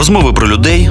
Розмови про людей,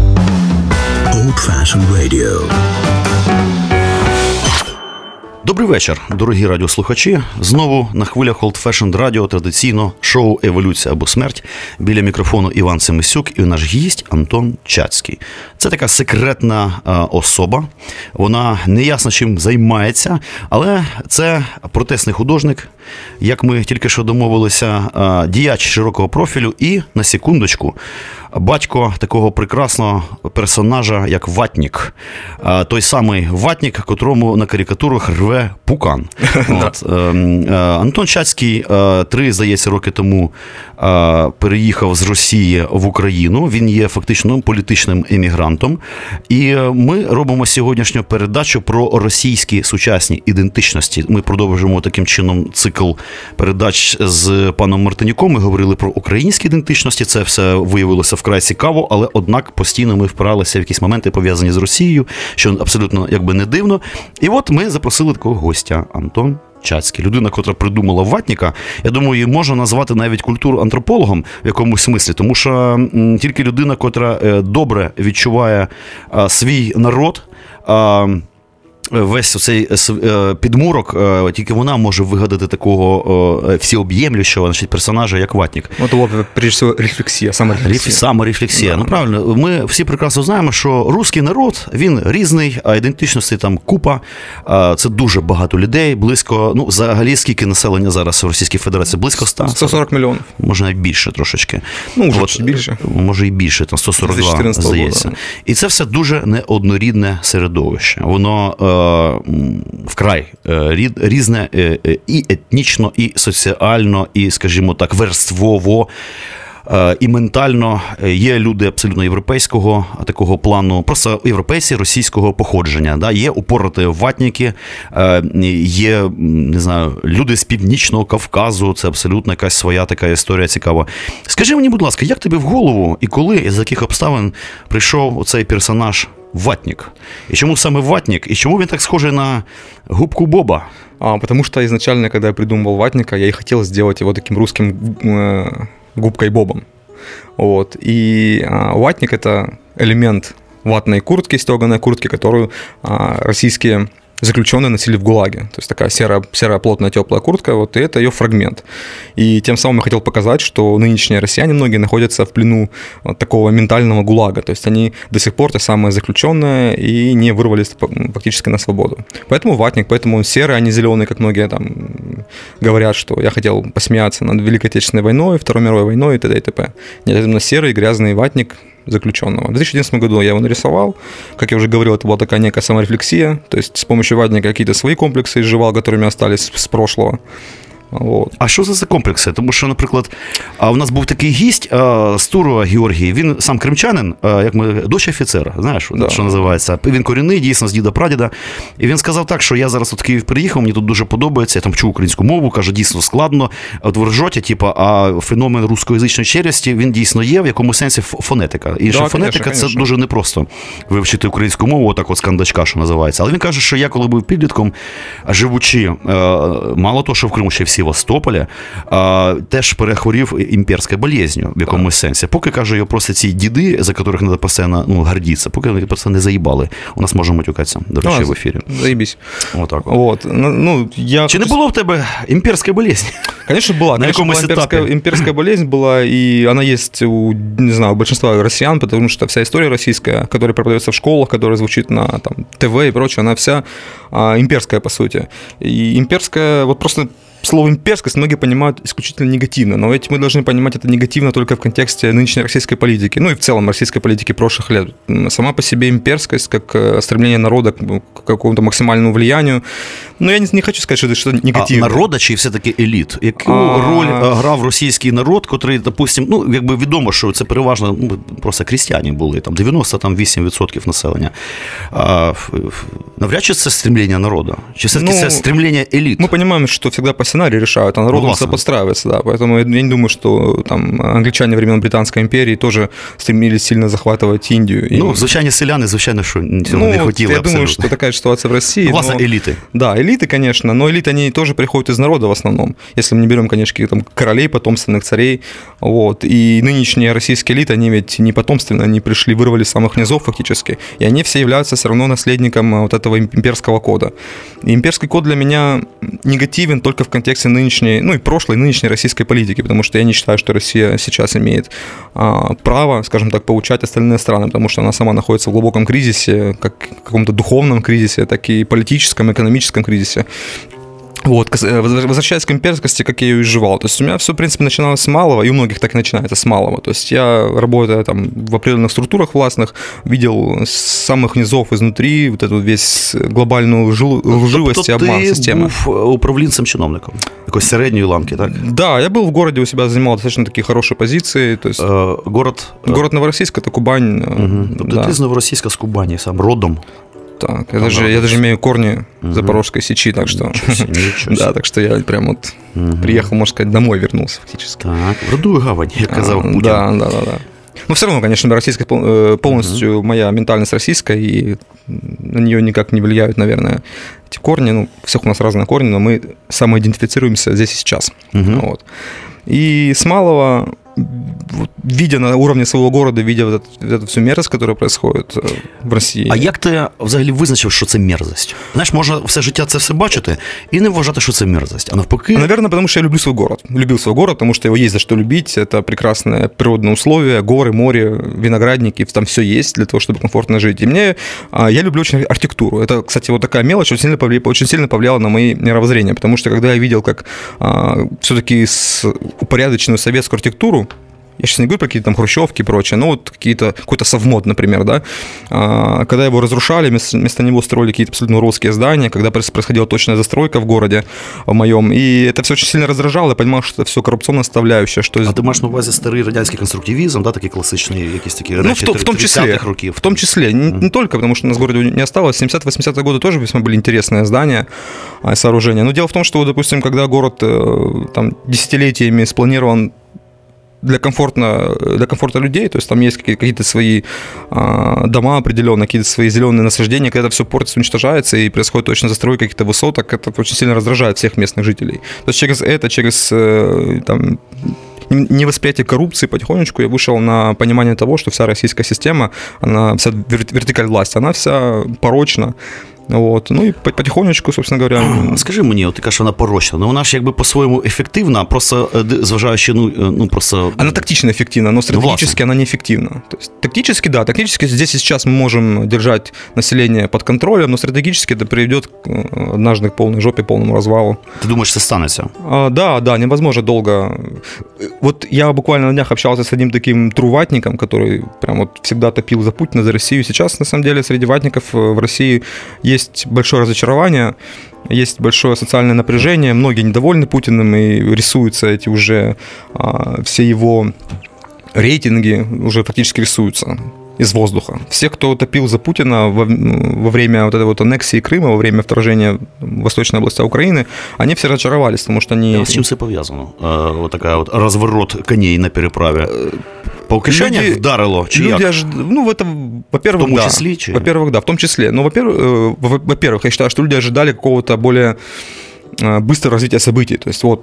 Old Fashioned Radio. Добрий вечір, дорогі радіослухачі. Знову на хвилях Old Fashioned Radio традиційно шоу Еволюція або смерть біля мікрофону Іван Семисюк і наш гість Антон Чацький. Це така секретна особа. Вона не ясно чим займається, але це протестний художник, як ми тільки що домовилися, діяч широкого профілю і на секундочку батько такого прекрасного персонажа, як Ватнік. Той самий Ватнік, котрому на карикатурах рве пукан. От. Ем, е, Антон Чацький е, три, здається, роки тому е, переїхав з Росії в Україну. Він є фактично політичним емігрантом. І ми робимо сьогоднішню передачу про російські сучасні ідентичності. Ми продовжуємо таким чином цикл передач з паном Мартинюком. Ми говорили про українські ідентичності. Це все виявилося вкрай цікаво, але однак постійно ми впиралися в якісь моменти пов'язані з Росією, що абсолютно якби не дивно. І от ми запросили такого гостя Антон. Чацький, людина, котра придумала ватніка, я думаю, її можна назвати навіть культуру антропологом в якомусь смислі, тому що тільки людина, котра е, добре відчуває свій народ весь цей е, е, підмурок, е, тільки вона може вигадати такого всеоб'ємлющого значить, персонажа, як Ватнік. От, от прежде всього, рефлексія, саморефлексія. Саморефлексія. Да. Ну правильно, ми всі прекрасно знаємо, що русський народ він різний, а ідентичності там купа. Це дуже багато людей, близько, ну, взагалі, скільки населення зараз в Російській Федерації? Близько 100? 140 мільйонів. Може, навіть більше трошечки. Ну, вже От, більше. Може і більше, там 142, здається. Года. І це все дуже неоднорідне середовище. Воно вкрай е, різне е, е, і етнічно, і соціально, і, скажімо так, верствово. І ментально є люди абсолютно європейського такого плану, просто європейці російського походження. Да? Є упороти ватніки, є не знаю, люди з північного Кавказу. Це абсолютно якась своя така історія цікава. Скажи мені, будь ласка, як тобі в голову і коли, і з яких обставин прийшов цей персонаж ватник. И чему самый ватник? И чему он так схожий на губку Боба? А, потому что изначально, когда я придумывал ватника, я и хотел сделать его таким русским э, губкой Бобом. Вот. И э, ватник – это элемент ватной куртки, стеганой куртки, которую э, российские заключенные носили в ГУЛАГе. То есть такая серая, серая плотная теплая куртка, вот и это ее фрагмент. И тем самым я хотел показать, что нынешние россияне многие находятся в плену вот такого ментального ГУЛАГа. То есть они до сих пор те самые заключенные и не вырвались фактически на свободу. Поэтому ватник, поэтому он серый, а не зеленый, как многие там говорят, что я хотел посмеяться над Великой Отечественной войной, Второй мировой войной и т.д. и т.п. Нет, именно серый, грязный ватник, заключенного. В 2011 году я его нарисовал. Как я уже говорил, это была такая некая саморефлексия. То есть с помощью ватника какие-то свои комплексы изживал, которыми остались с прошлого. От. А що це за комплекси? Тому що, наприклад, у нас був такий гість з Турова Георгій, він сам кримчанин, як ми дощ офіцер, знаєш, да. що називається. Він корінний, дійсно, з діда прадіда. І він сказав так, що я зараз в Київ приїхав, мені тут дуже подобається, я там чув українську мову, каже, дійсно складно. От в ржоті, типу, а феномен рускоязичної челюсті, він дійсно є, в якому сенсі фонетика. І да, що фонетика конечно, це дуже непросто вивчити українську мову, отак от з кандачка, що називається. Але він каже, що я, коли був підлітком, живучи, мало того, що в Криму ще всі Севастополя, а, теж перехворів імперською болезнью в якомусь сенсі. Поки каже, його просто ці діди, за яких треба постійно ну, гордитися, поки вони просто не заїбали. У нас можемо матюкатися, до речі, ну, в ефірі. Заебись. Отак. От. Ну, ну, я... Чи не було в тебе імперська болезнь? Конечно, была. На Конечно, была имперская, имперская болезнь была, и она есть у, не знаю, у большинства россиян, потому что вся история российская, которая преподается в школах, которая звучит на там, ТВ и прочее, она вся а, имперская, по сути. И имперская, вот просто слово имперскость многие понимают исключительно негативно, но ведь мы должны понимать это негативно только в контексте нынешней российской политики, ну и в целом российской политики прошлых лет. Сама по себе имперскость, как э, стремление народа к какому-то максимальному влиянию, ну я не, не хочу сказать, що це щось негативне. А народа чи все-таки еліт? Яку а... роль е, грав російський народ, котрий, допустим, ну якби відомо, що це переважно ну, просто крістяні були, там 98% населення. А, навряд чи це стремлення народу? Чи все-таки ну, це стремлення еліт? Мы понимаем, что всегда по сценарию решают, а народ ну, подстраивается, да. Поэтому я не думаю, что там англичане времен Британской империи тоже стремились сильно захватывать Индию. Ну, звичайні селяни, звичайно, що цього ну, не хотіли Я абсолютно. думаю, что такая ситуация в России. Ну, власне, но... элиты. Да, элиты, конечно, но элиты, они тоже приходят из народа в основном. Если мы не берем, конечно, там, королей, потомственных царей, вот. И нынешние российские элиты, они ведь не потомственные, они пришли, вырвали с самых низов фактически. И они все являются все равно наследником вот этого имперского кода. И имперский код для меня негативен только в контексте нынешней, ну и прошлой, нынешней российской политики, потому что я не считаю, что Россия сейчас имеет а, право, скажем так, получать остальные страны, потому что она сама находится в глубоком кризисе, как в каком-то духовном кризисе, так и политическом, экономическом кризисе. Вот, э, возвращаясь к имперскости, как я ее изживал. То есть у меня все, в принципе, начиналось с малого, и у многих так и начинается с малого. То есть я, работая там в определенных структурах властных, видел с самых низов изнутри вот эту весь глобальную лживость и обман ты системы. був управлінцем чиновником якоїсь середньої ламки, так? Да, я был в городе, у себя занимал достаточно такие хорошие позиции. То есть э, город... Город Новороссийск, это Кубань. Угу. Тобто да. ти з Новороссийска, з Кубані, сам родом. Так, я даже, я даже имею корни угу. Запорожской сечи, так что... Да, так что я прям вот приехал, можно сказать, домой вернулся фактически. Так, в родную гавань, я сказал Путин. Да, да, да, да. Но все равно, конечно, российская э, полностью угу. моя ментальность российская, и на нее никак не влияют, наверное, эти корни. Ну, всех у нас разные корни, но мы самоидентифицируемся здесь и сейчас. Угу. Вот. И с малого видя на уровне своего города, видя вот эту, эту всю мерзость, которая происходит э, в Росії. А як ти взагалі визначив, що це мерзость? Знаєш, можна все життя це все бачити і не вважати, що це мерзость. А навпаки. Наверное, потому что я люблю свой город. Любил свой город, потому что его есть за что любить. Это прекрасное природное условие, горы, море, виноградники, там все есть для того, чтобы комфортно жить. И мне, а, я люблю очень архитектуру. Это, кстати, вот такая мелочь очень сильно, повлияла, очень сильно повлияла на мои мировоззрения, потому что когда я видел, как а, все-таки упорядоченную советскую архитектуру, я сейчас не говорю про какие-то там хрущевки и прочее, но вот какие-то, какой-то совмод, например, да, а, когда его разрушали, вместо, вместо него строили какие-то абсолютно уродские здания, когда происходила точная застройка в городе в моем, и это все очень сильно раздражало, я понимал, что это все коррупционная составляющая. Что... А ти маєш на увазі старий радянський конструктивізм, да, такий классичный, якісь такі ну, речі в, в том числе, років. В том числе, не, не только, потому что у нас в городе не осталось, 70-80-е годы тоже весьма были интересные здания, сооружения, но дело в том, что, допустим, когда город э, там десятилетиями спланирован для, комфортно, для комфорта людей, то есть там есть какие-то свои а, дома определенные, какие-то свои зеленые насаждения, когда это все портится, уничтожается и происходит точно застройка каких-то высоток, это очень сильно раздражает всех местных жителей. То есть через это, через э, там, невосприятие коррупции потихонечку я вышел на понимание того, что вся российская система, она вся вертикаль власти, она вся порочна, От. Ну і потихонечку, собственно говоря. Скажи мені, от ти кажеш, вона порочна, ну вона ж якби по-своєму ефективна, просто е, зважаючи, ну, е, ну просто. Она тактично эффективна, но стратегически ну, она неэффективна. То есть, тактически, да, тактически здесь и сейчас мы можем держать население под контролем, но стратегически это приведет э, однажды к полной жопе, полному развалу. Ты думаешь, это станется? А, да, да, невозможно долго. Вот я буквально на днях общался с одним таким труватником, который прям вот всегда топил за Путина, за Россию. Сейчас, на самом деле, среди ватников э, в России есть большое разочарование, есть большое социальное напряжение, многие недовольны Путиным и рисуются эти уже а, все его рейтинги уже фактически рисуются из воздуха. Все, кто топил за Путина во, во время вот этой вот аннексии Крыма, во время вторжения восточной области Украины, они все разочаровались, потому что они... А с чем все повязано? А, вот такая вот разворот коней на переправе. По Лукашенко люди, вдарило? Чи люди ожид... Ну, в этом, во-первых, в том да. числе? Чи? Во-первых, да, в том числе. Но, во-первых, э, во-первых, я считаю, что люди ожидали какого-то более э, быстрого развития событий. То есть вот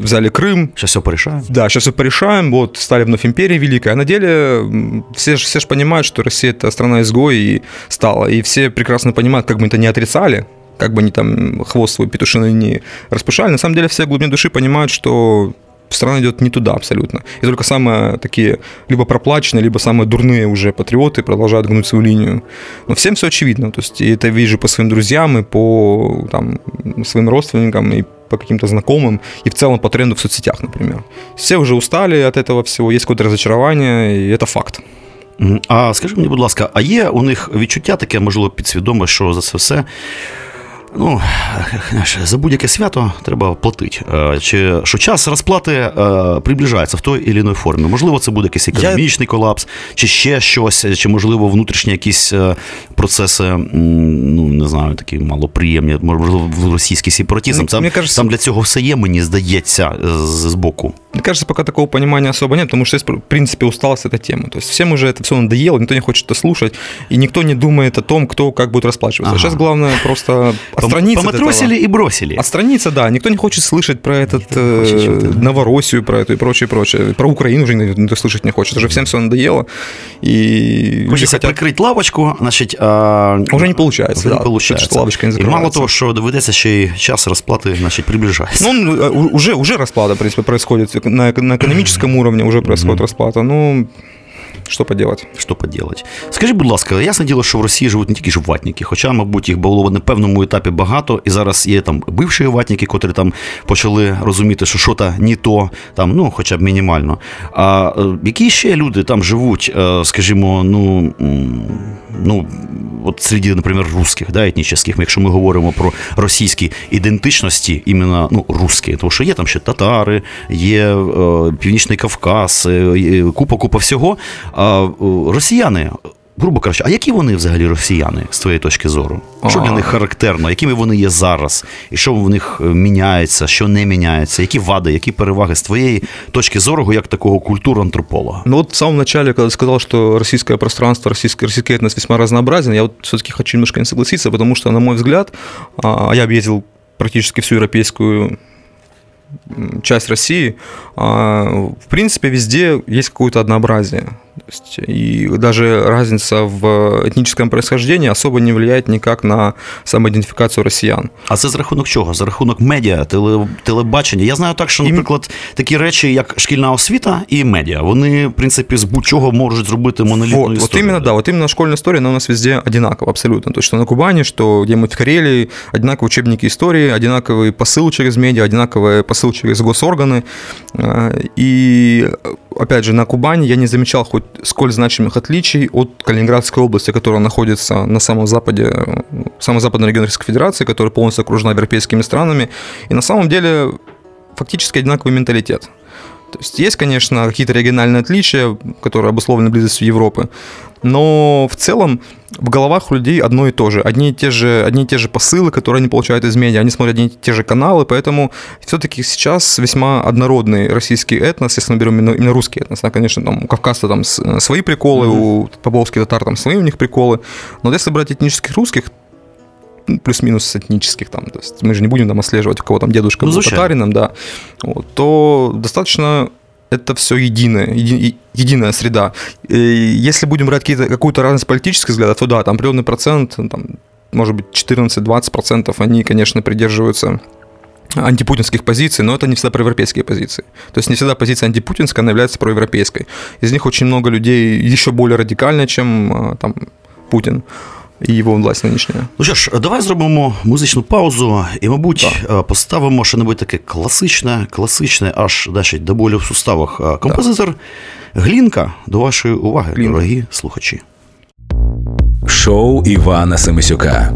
взяли Крым. Сейчас все порешаем. Да, сейчас все порешаем. Вот стали вновь империей великой. А на деле все же все ж понимают, что Россия это страна-изгой и стала. И все прекрасно понимают, как бы это не отрицали, как бы они там хвост свой петушиный не распушали. На самом деле все в глубине души понимают, что страна идет не туда абсолютно. И только самые такие либо проплаченные, либо самые дурные уже патриоты продолжают гнуть свою линию. Но всем все очевидно. То есть и это вижу по своим друзьям и по там, своим родственникам, и по каким-то знакомым и в целом по тренду в соцсетях, например. Все уже устали от этого всего, есть какое-то разочарование, и это факт. А скажи мені, будь ласка, а є у них відчуття таке, можливо, підсвідоме, що за це все Ну, за будь-яке свято треба платити. Е, чи що час розплати е, приближається в той чи іншій формі? Можливо, це буде якийсь економічний колапс, чи ще щось, чи можливо внутрішні якісь е, процеси, ну не знаю, такі малоприємні, можливо, в російський сепаратизм. Там, кажется, там для цього все є, мені здається, з боку. Мне кажется, пока такого понимания особо нет, потому что в принципе, усталость этой темы. То есть всем уже это все надоело, никто не хочет это слушать, и никто не думает о том, кто как будет расплачиваться. Ага. Сейчас главное просто отстраниться Поматросили и бросили. Отстраниться, да. Никто не хочет слышать про этот э, Новороссию, про это и прочее, прочее. Про Украину уже никто слышать не хочет. Уже всем все надоело. И Хочется хотят... прикрыть лавочку, значить... А... Уже не получается, уже да. не получается. Что лавочка не закрывается. И мало того, что доведется ще й час расплаты, значит, приближается. Ну, э, уже, уже расплата, в принципе, происходит. На, на экономическом уровне уже происходит расплата. Ну, що поділати? Що поділати? Скажи, будь ласка, ясне діло, що в Росії живуть не тільки ж ватники, хоча, мабуть, їх було на певному етапі багато, і зараз є там бивші ватники, котрі там почали розуміти, що що то не то, там, ну, хоча б мінімально. А е, які ще люди там живуть, е, скажімо, ну, ну от серед, наприклад, русських, да, етнічних, якщо ми говоримо про російські ідентичності, іменно ну, русські, тому що є там ще татари, є е, Північний Кавказ, купа-купа всього. А росіяни. Грубо кажучи, а які вони взагалі росіяни з твоєї точки зору? Що для них характерно, якими вони є зараз, і що в них е, міняється, що не міняється, які вади, які переваги з твоєї точки зору, як такого культур-антрополога? Ну вот в самом начале, когда сказал, что российское пространство, российский, российский этнос весьма разнообразен, я вот все-таки хочу немножко не согласиться, потому что, на мой взгляд, я объездил практически всю европейскую часть России, в принципе, везде есть какое-то однообразие. То есть, и даже разница в этническом происхождении особо не влияет никак на самоідентифікацію росіян. А це за рахунок чого? За рахунок медіа, теле, телебачення. Я знаю так, що, наприклад, такі речі, як шкільна освіта і медіа, вони, в принципі, з будь-чого можуть зробити монолітну вот, історію. Вот именно, да, вот именно школьная история, она у нас везде одинакова, абсолютно. То есть, что на Кубани, что где-нибудь в Карелии, одинаковые учебники истории, одинаковый посыл через медиа, одинаковый посыл через госорганы. И, опять же, на Кубани я не замечал хоть сколь значимых отличий от Калининградской области, которая находится на самом западе, самом западном регионе Российской Федерации, которая полностью окружена европейскими странами. И на самом деле фактически одинаковый менталитет. То есть есть, конечно, какие-то региональные отличия, которые обусловлены близостью Европы, но в целом в головах у людей одно и то же. Одни и те же, одни и те же посылы, которые они получают из медиа, они смотрят одни и те же каналы, поэтому все-таки сейчас весьма однородный российский этнос, если мы берем именно, именно русский этнос. Да, конечно, там у Кавказа там свои приколы, mm-hmm. у Поповских татар там свои у них приколы, но если брать этнических русских, плюс-минус этнических там, то есть мы же не будем там отслеживать, у кого там дедушка ну, был татарином, да, вот, то достаточно это все единое, еди, единая среда. И если будем брать какую-то разность политических взглядов, то да, там определенный процент, там, может быть, 14-20% они, конечно, придерживаются антипутинских позиций, но это не всегда проевропейские позиции. То есть не всегда позиция антипутинская, она является проевропейской. Из них очень много людей еще более радикальные, чем а, там Путин і його власне нинішня. Ну що ж, давай зробимо музичну паузу і, мабуть, так. поставимо що-небудь таке класичне, класичне, аж дашить до болю в суставах. Композитор так. Глінка до вашої уваги, Глінка. дорогі слухачі. Шоу Івана Семисюка.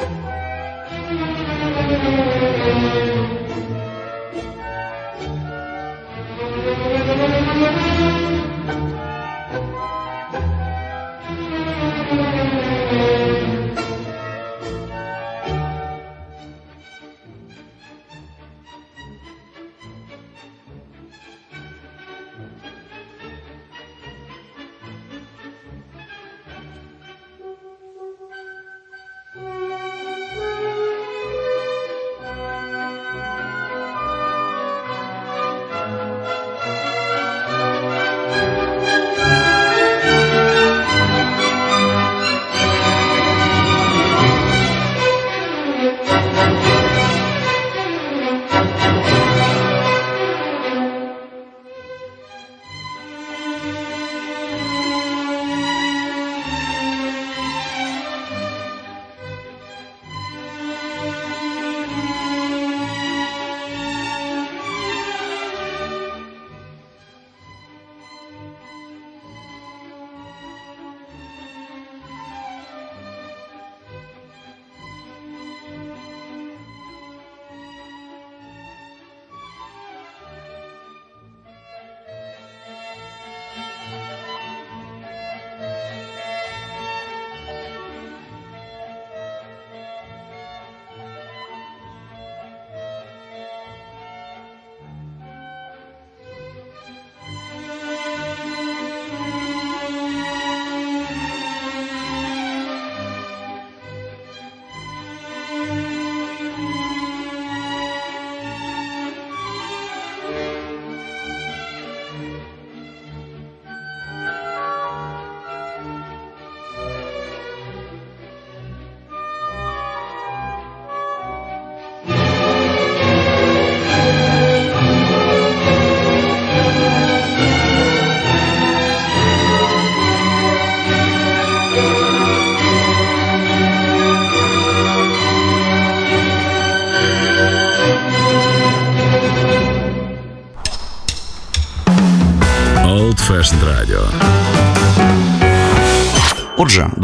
Thank you.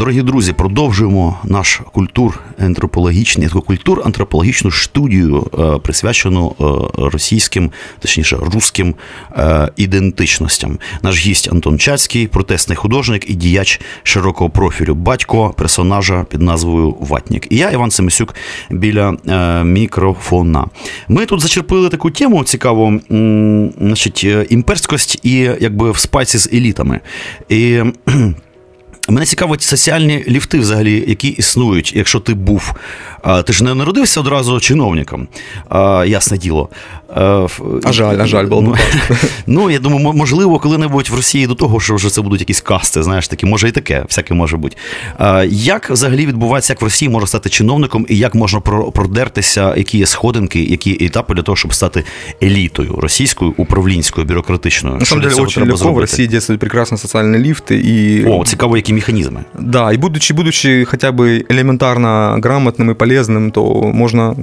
Дорогі друзі, продовжуємо наш культур антропологічний культур антропологічну студію, е, присвячену е, російським, точніше, русським е, ідентичностям. Наш гість Антон Чацький, протестний художник і діяч широкого профілю, батько персонажа під назвою Ватнік. І я, Іван Семисюк, біля мікрофона. Ми тут зачерпили таку тему цікаву, значить, імперськость і якби в спайці з елітами. І Мене цікавить соціальні ліфти, взагалі, які існують, якщо ти був. Ти ж не народився одразу чиновником, ясне діло. А жаль, а жаль, було ну, ну, я думаю, можливо, коли-небудь в Росії до того, що вже це будуть якісь касти, знаєш, такі, може і таке, всяке може бути. Як взагалі відбувається, як в Росії можна стати чиновником, і як можна продертися, які є сходинки, які етапи для того, щоб стати елітою російською, управлінською, бюрократичною? На самом деле, очень легко в России действуют прекрасно социальные лифты. И... О, цікаво, які механизмы. Да, и будучи, будучи хотя бы элементарно грамотным и полезным, то можно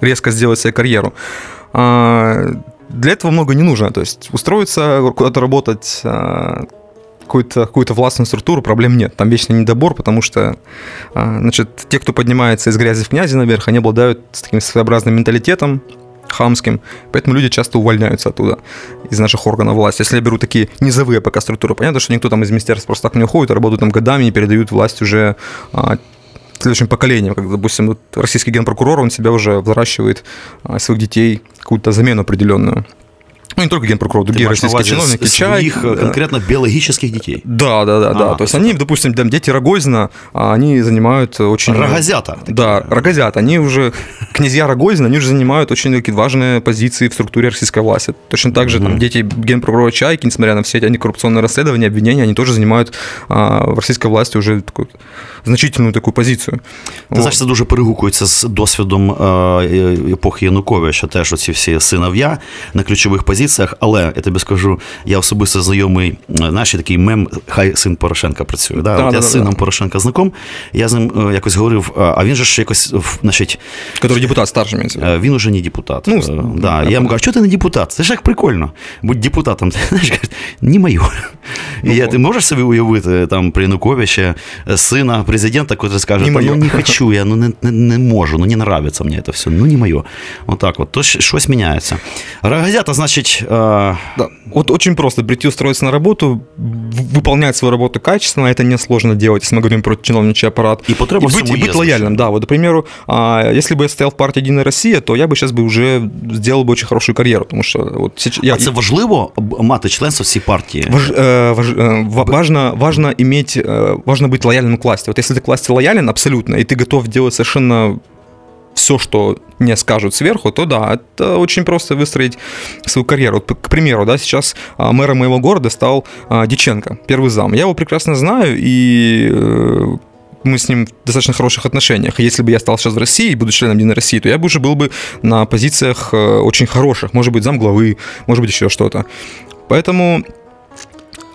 резко сделать себе карьеру. А, для этого много не нужно. То есть устроиться куда-то работать, а, какую-то какую властную структуру, проблем нет. Там вечный недобор, потому что а, значит, те, кто поднимается из грязи в князи наверх, они обладают таким своеобразным менталитетом, хамским, поэтому люди часто увольняются оттуда, из наших органов власти. Если я беру такие низовые пока структуры, понятно, что никто там из министерств просто так не уходит, а работают там годами и передают власть уже а, следующим поколением, как, допустим, вот российский генпрокурор, он себя уже взращивает а, своих детей, какую-то замену определенную Ну, не только генпрокурор, другие российские чиновники. Своих чай, конкретно да. биологических детей. Да, да, да, а, да. То есть они, допустим, там, дети Рогозина, они занимают очень... Рогозята. Да, Рогозята. Они уже, князья Рогозина, они уже занимают очень такие важные позиции в структуре российской власти. Точно так же mm-hmm. там дети генпрокурора Чайки, несмотря на все эти антикоррупционные расследования, обвинения, они тоже занимают а, в российской власти уже такую значительную такую позицію. Ти знаєш, це дуже перегукується з досвідом епохи Януковича, теж оці всі синов'я на ключових позиціях позиціях, але я тобі скажу, я особисто знайомий, знаєш, такий мем, хай син Порошенка працює. Да? Да, От да, я з сином Порошенка знаком, я з ним е, якось говорив, а він же ж якось, значить. Который депутат старший мені. Е, він уже не депутат. Ну, е, да. Я йому кажу, що ти не депутат? Це ж як прикольно. Будь депутатом. Знаєш, не моє. Ну, я, ти можеш собі уявити там при Януковича сина президента, який скаже, не ну не хочу, я ну не, не, не можу, ну не нравится мені це все, ну не моє. Отак от. То щось міняється. Рогозята, значить, есть... Э... Да. Вот очень просто прийти устроиться на работу, выполнять свою работу качественно, это несложно делать, если мы говорим про чиновничий аппарат. И, потребу и быть, и быть лояльным, да. Вот, к примеру, если бы я стоял в партии «Единая Россия», то я бы сейчас бы уже сделал бы очень хорошую карьеру, потому что вот сейчас... Я, а це важливо мати членство в цій партії? Важ, э, важ, э, важно, важно иметь, э, важно быть лояльным к власти. Вот если ты к власти лоялен абсолютно, и ты готов делать совершенно все, что не скажут сверху, то да, это очень просто выстроить свою карьеру. Вот, к примеру, да, сейчас а, мэром моего города стал а, Диченко, первый зам. Я его прекрасно знаю, и э, мы с ним в достаточно хороших отношениях. Если бы я стал сейчас в России и буду членом Единой России, то я бы уже был бы на позициях э, очень хороших. Может быть, замглавы, может быть, еще что-то. Поэтому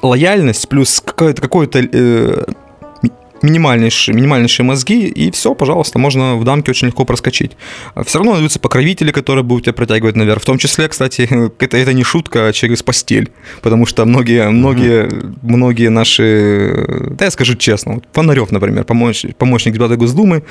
лояльность плюс какое-то, какое-то э, минимальнейшие, минимальнейшие мозги, и все, пожалуйста, можно в дамке очень легко проскочить. Все равно найдутся покровители, которые будут тебя притягивать наверх. В том числе, кстати, это, это не шутка, а через постель. Потому что многие, многие, mm-hmm. многие наши, да я скажу честно, вот Фонарев, например, помощник, помощник депутата Госдумы,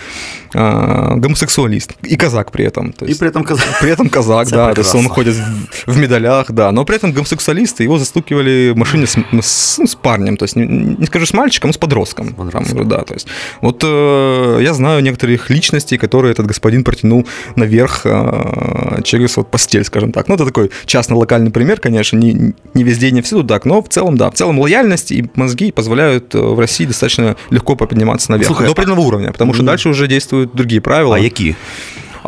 э, гомосексуалист и казак при этом. То есть, и при этом казак. При этом казак, да, то есть он ходит в, в медалях, да, но при этом гомосексуалист, его застукивали в машине с, с, с парнем, то есть не, не скажу с мальчиком, а с подростком. С подростком уже, да. То есть, вот э, я знаю некоторых личностей, которые этот господин протянул наверх э, через вот постель, скажем так. Ну, это такой частный локальный пример, конечно, не, не везде, не всюду так, но в целом, да, в целом лояльность и мозги позволяют э, в России достаточно легко подниматься наверх, Слушай, до определенного уровня, потому что mm. дальше уже действуют другие правила. А какие?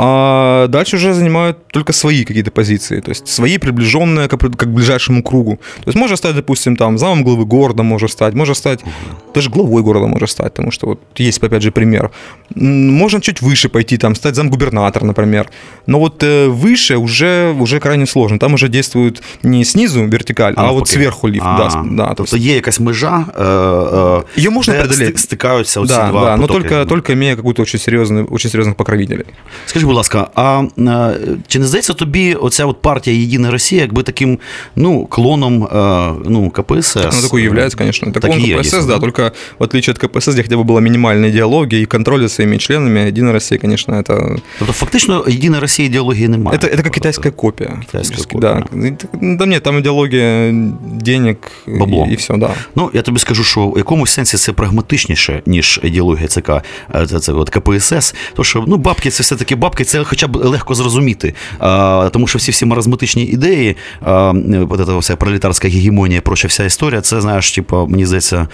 А дальше уже занимают только свои какие-то позиции, то есть свои приближенные к, к ближайшему кругу. То есть можно стать, допустим, там замом главы города может стать, можно стать угу. даже главой города может стать, потому что вот есть, опять же, пример. Можно чуть выше пойти, там, стать замгубернатор, например. Но вот э, выше уже, уже крайне сложно. Там уже действует не снизу вертикаль, а, а вот сверху лифт. А, да, да, тобто є якась межа, э, э, ее можно преодолеть. стыкаются оці да, два Да, но только, только имея какую-то очень серьезную, очень серьезных покровителей. Скажи, будь ласка, а е, чи не здається тобі оця от партія Єдина Росія, якби таким ну, клоном е, ну, КПСС? Так оно такой является, конечно. Так, Так он и КПСС, есть, да, да? только в отличие от КПСС, где хотя бы была минимальная идеология и контроль за своими членами, Единая Россия, конечно, это, Тобто, фактично, Єдина Росія ідеології немає. это, это как китайская копия. Китайская фактически, копия. Да. И так- да нет, там идеология денег Бабло. и, все, да. Ну, я тобі скажу, що в якомусь сенсі це прагматичніше, ніж ідеологія ЦК, е, це, це от КПСС. Тому що ну, бабки це все-таки бабки, це хоча б легко зрозуміти. А, тому що всі всі маразматичні ідеї, а, от ця вся пролетарська гегемонія, проча вся історія, це, знаєш, типу, мені здається,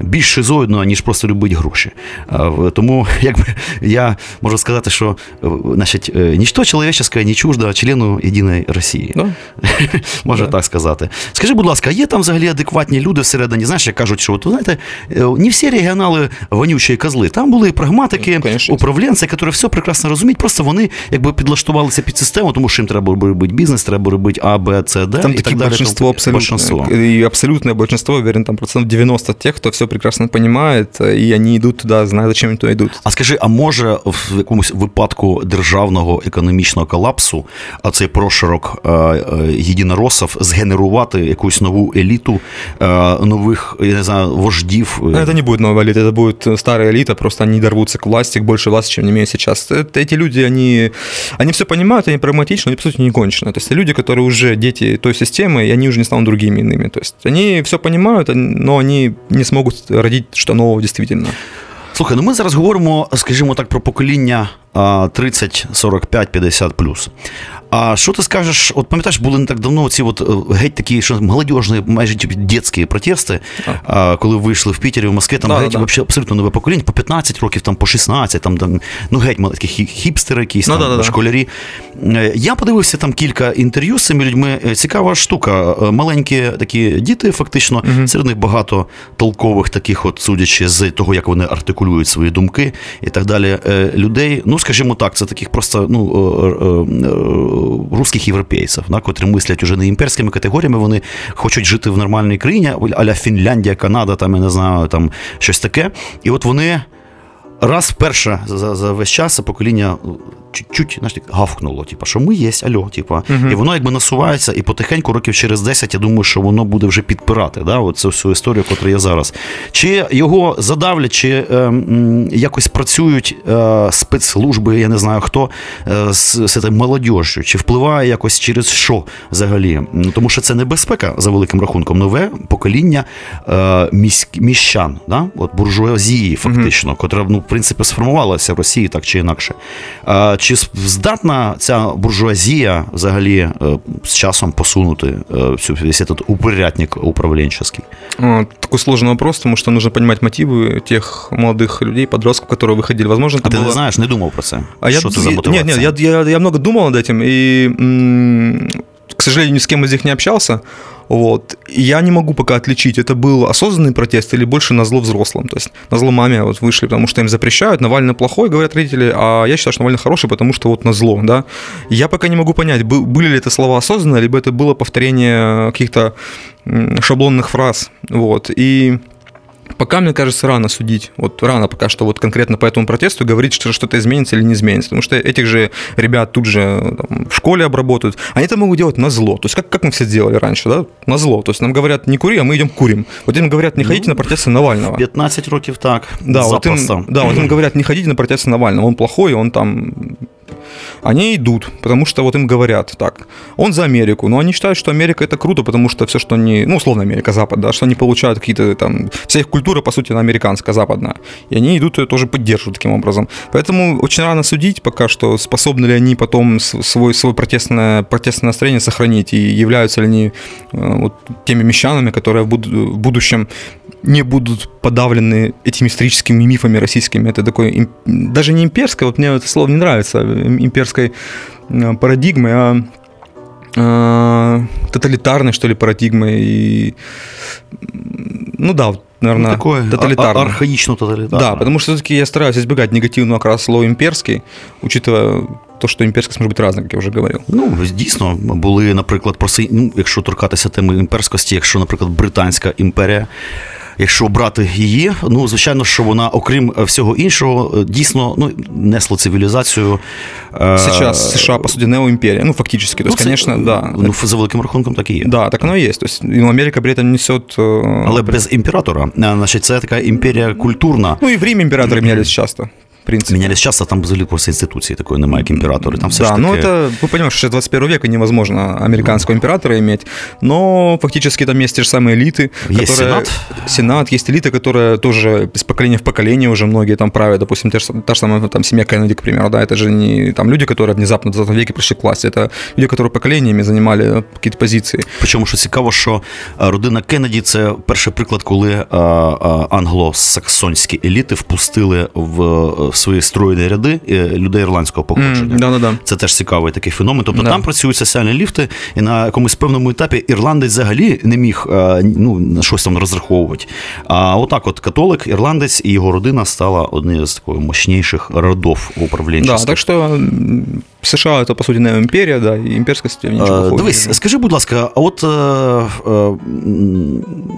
більш шизоїдно, ніж просто любить гроші. А, тому якби я можу сказати, що е, значить, е, ніщо чоловіче не чуждо члену єдиної Росії. Да? Можна Да. так сказати. Скажи, будь ласка, є там взагалі адекватні люди всередині? Знаєш, як кажуть, що от, знаєте, е, не всі регіонали вонючі козли. Там були прагматики, Ну, управлінці, які все прекрасно розуміють. Просто вони якби підлаштувалися під систему, тому що їм треба робити бізнес, треба робити А, Б, С, Д Там і так такие далі. большинство Тому- абсолютно. большинство. И абсолютное большинство, уверен, там процентов 90 тех, кто все прекрасно понимает, и они идут туда, зная, зачем они туда идут. А скажи, а може в якомусь випадку державного економічного колапсу, а цей проширок е, е, єдиноросів згенерувати якусь нову еліту е, нових, я не знаю, вождів? Но Это не будет новая элита, это будет старая элита, просто они дорвутся к власти, к большей власти, чем не имеют сейчас. Это, эти люди, они, они все понимают, они прагматичны, они, по сути, не кончены. То есть люди, которые уже дети той системы, и они уже не станут другими иными. То есть они все понимают, но они не смогут родить что нового действительно. Слухай, ну ми зараз говоримо, скажімо так, про покоління а, 30, 45, 50 плюс. А що ти скажеш? От пам'ятаєш, були не так давно ці от е, геть такі, що молодіжні, майже типу, дитячі протести, а, коли вийшли в Пітері, в Москві, там Да, геть да. вообще абсолютно нове покоління, по 15 років, там по 16, там, там ну геть маленькі хіпстери якісь, Ну, там, да, да, школярі. Е, Я подивився там кілька інтерв'ю з цими людьми. Е, Цікава штука. Маленькі такі діти, фактично, серед них багато толкових таких, от судячи з того, як вони артикулюють свої думки і так далі. Людей, ну скажімо так, це таких просто ну, русських європейців, на котрі мислять уже не імперськими категоріями, вони хочуть жити в нормальній країні, аля Фінляндія, Канада, там я не знаю, там щось таке. І от вони раз вперше за, за весь час покоління чуть-чуть знаєш, так, гавкнуло, типу, що ми є, альо, типу. І воно якби насувається, і потихеньку, років через 10, я думаю, що воно буде вже підпирати да, от цю всю історію, яка є зараз. Чи його задавлять, чи е, якось працюють е, спецслужби, я не знаю хто, е, з, з цим молодіжжю, чи впливає якось через що взагалі? Ну, Тому що це небезпека за великим рахунком. Нове покоління е, міськ, міщан, да? от буржуазії, фактично, котра, ну, в принципі, сформувалася в Росії так чи інакше. Е, чи с- здатна ця буржуазія взагалі е, з часом посунути е, всю весь этот упорядник управленческий? А, Такой сложный вопрос, потому что нужно понимать мотивы тех молодых людей, подростков, которые выходили. Возможно, А это ти было... не знаєш, не думав про це? А що я, це за я- мотивація? Нет, нет, я, я, я много думал над этим, и, м, к сожалению, ни с кем из них не общался. Вот. И я не могу пока отличить, это был осознанный протест или больше на зло взрослым. То есть на зло маме вот вышли, потому что им запрещают, Навальный плохой, говорят родители, а я считаю, что Навальный хороший, потому что вот на зло, да. Я пока не могу понять, бы- были ли это слова осознанно, либо это было повторение каких-то шаблонных фраз. Вот. И Пока, мне кажется, рано судить. Вот рано пока что вот конкретно по этому протесту говорить, что что-то изменится или не изменится. Потому что этих же ребят тут же там, в школе обработают. Они это могут делать на зло. То есть как, как мы все делали раньше, да? На зло. То есть нам говорят, не кури, а мы идем курим. Вот им говорят, не ходите на протесты Навального. 15 років так. Да, вот запросто. им, да, вот им говорят, не ходите на протесты Навального, он плохой, он там... Они идут, потому что вот им говорят так, он за Америку, но они считают, что Америка это круто, потому что все, что они, ну, условно Америка, Запад, да, что они получают какие-то там, вся их культура, по сути, она американская, западная, и они идут и тоже поддерживают таким образом. Поэтому очень рано судить пока что, способны ли они потом свой, свой протестное, протестное настроение сохранить, и являются ли они э, вот теми мещанами, которые в будущем не будут подавлены этими историческими мифами российскими. Это такой, им- даже не имперское, вот мне это слово не нравится, им- имперской э, парадигмой, а э, тоталитарной, что ли, парадигмой. И, м, ну да, вот, Ну, наверное, такое тоталитарной. архаїчно тоталітарне. Да, потому что все-таки я стараюсь избегать негативного окраса слова имперский, учитывая то, что имперскость может быть разной, как я уже говорил. Ну, дійсно, були, наприклад, проси, ну, якщо торкатися теми імперськості, якщо, наприклад, Британська імперія, якщо брати її, ну звичайно, що вона, окрім всього іншого, дійсно ну, несла цивілізацію. Е, Сейчас США, по суті, неоімперія. Ну, фактически. То есть, ну, конечно, да. Ну, за великим рахунком так і є. Да, так воно і є. Тобто ну, Америка при этом несет... Але без імператора. Значить, це така імперія культурна. Ну, і в Рим імператори мінялись часто принципе. Менялись часто, там взагалі просто інституції такої немає, як імператори. Там все да, ж ну таки... это, вы понимаете, что 21 века невозможно американского императора иметь, но фактически там есть те же самые элиты. Есть которые... Сенат. Сенат, есть элиты, которые тоже из поколения в поколение уже многие там правят. Допустим, та же, та же самая там, семья Кеннеди, к примеру, да, это же не там люди, которые внезапно в 20 веке пришли к власти, это люди, которые поколениями занимали какие-то позиции. Причому, що цікаво, що родина Кеннеді – це перший приклад, коли англосаксонські еліти впустили в, в свої стройні ряди е, людей ірландського походження. Mm, да, да, да. Це теж цікавий такий феномен. Тобто там працюють соціальні ліфти, і на якомусь певному етапі ірландець взагалі не міг е, ну, на щось там розраховувати. А отак, от католик, ірландець і його родина стала однією з таких мощніших родов управлінчих. Да, так що США це, по суті, не імперія, да, і імперська система нічого. Дивись, скажи, будь ласка, а от е, е,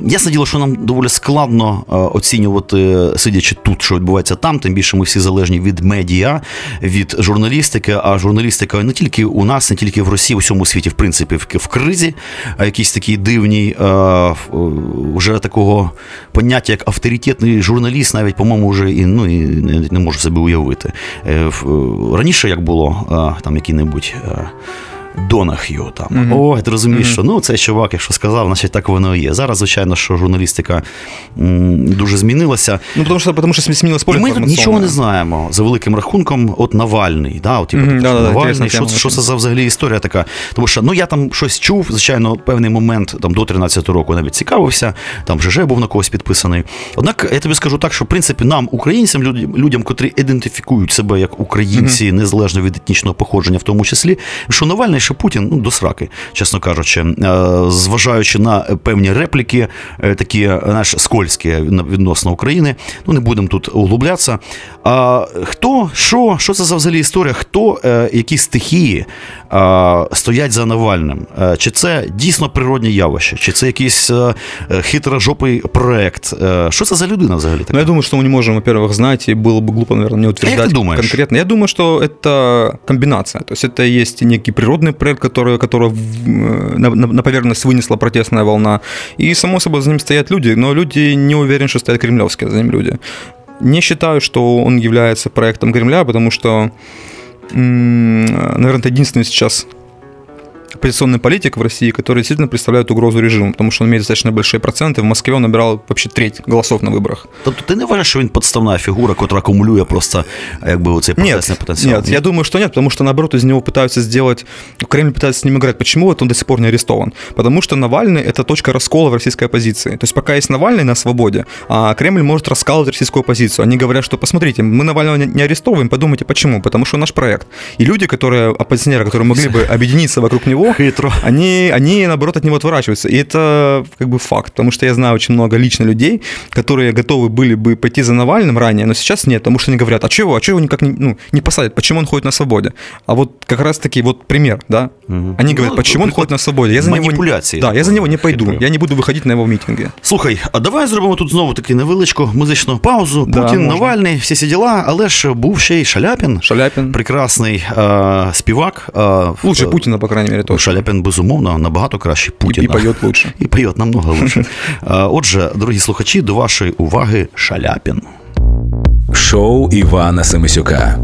ясне діло, що нам доволі складно оцінювати, сидячи тут, що відбувається там, тим більше ми всі залежні від медіа, від журналістики. А журналістика не тільки у нас, не тільки в Росії, у всьому світі, в принципі, в кризі, а якийсь такий дивній вже такого поняття, як авторитетний журналіст, навіть, по-моєму, вже і ну, і не, не можу собі уявити. Е, раніше як було там який-небудь. Донах'ю там. Mm-hmm. О, ти розумієш, mm-hmm. що ну цей чувак, якщо сказав, значить так воно і є. Зараз, звичайно, що журналістика м, дуже змінилася. Ну, тому що тому що змінилось поле. Ми нічого не знаємо за великим рахунком. От Навальний, да, от, типу, mm-hmm. да, Навальний, що, що це за взагалі історія така? Тому що ну я там щось чув, звичайно, певний момент там до 13-го року навіть цікавився, там ЖЖ був на когось підписаний. Однак я тобі скажу так, що в принципі нам, українцям, людям, людям котрі ідентифікують себе як українці, незалежно від етнічного походження, в тому числі, що Навальний що Путін ну, до сраки, чесно кажучи, е, зважаючи на певні репліки, е, такі знаєш, скользькі відносно України, ну не будемо тут углублятися. А хто, що, що це за взагалі історія? Хто, е, які стихії стоять за Навальним? Чи це дійсно природне явище, чи це якийсь хитрожопий проект? Що це за людина взагалі? Така? Ну, я думаю, що ми не можемо, во-первых, знать, и было бы глупо, наверное, не утверждать конкретно. Я думаю, что это комбинация. То есть это есть некий природный проект, который, который на, на поверхность вынесла протестная волна. И, само собой, за ним стоят люди, но люди не уверены, что стоят кремлевские за ним люди. Не считаю, что он является проектом Кремля, потому что, наверное, это единственный сейчас оппозиционный политик в России, который действительно представляет угрозу режиму, потому что он имеет достаточно большие проценты. В Москве он набирал вообще треть голосов на выборах. Тобто ти не вважаєш, що він подставна фігура, яка акумулює просто якби цей протестный потенциал? Нет, нет, я думаю, что нет, потому что наоборот из него пытаются сделать, Кремль пытается с ним играть. Почему вот он до сих пор не арестован? Потому что Навальный это точка раскола в российской оппозиции. То есть пока есть Навальный на свободе, а Кремль может раскалывать российскую оппозицию. Они говорят, что посмотрите, мы Навального не арестовываем, подумайте, почему? Потому что наш проект. И люди, которые, оппозиционеры, которые могли бы объединиться вокруг него, Хитро. они они, они, наоборот, от него отворачиваются. И это как бы факт, потому что я знаю очень много лично людей, которые готовы были бы пойти за Навальным ранее, но сейчас нет, потому что они говорят, а чего, а чего его никак не, ну, не посадят, почему он ходит на свободе? А вот как раз-таки вот пример, да, угу. они говорят, ну, почему он ходит на свободе? Я за него, да, я за него не пойду, я не буду выходить на его митинги. Слухай, а давай зробимо тут знову таки невеличку музичну паузу. Да, Путін, можна. Навальний, всі ці діла, але ж був ще й Шаляпін. Шаляпін. Прекрасний е, співак. Е, Лучше Путіна, по крайней мере, Точно. Шаляпін, безумовно, набагато краще Путіна. І поет лучше. І поет намного лучше. Отже, дорогі слухачі, до вашої уваги Шаляпін. Шоу Івана Семисюка.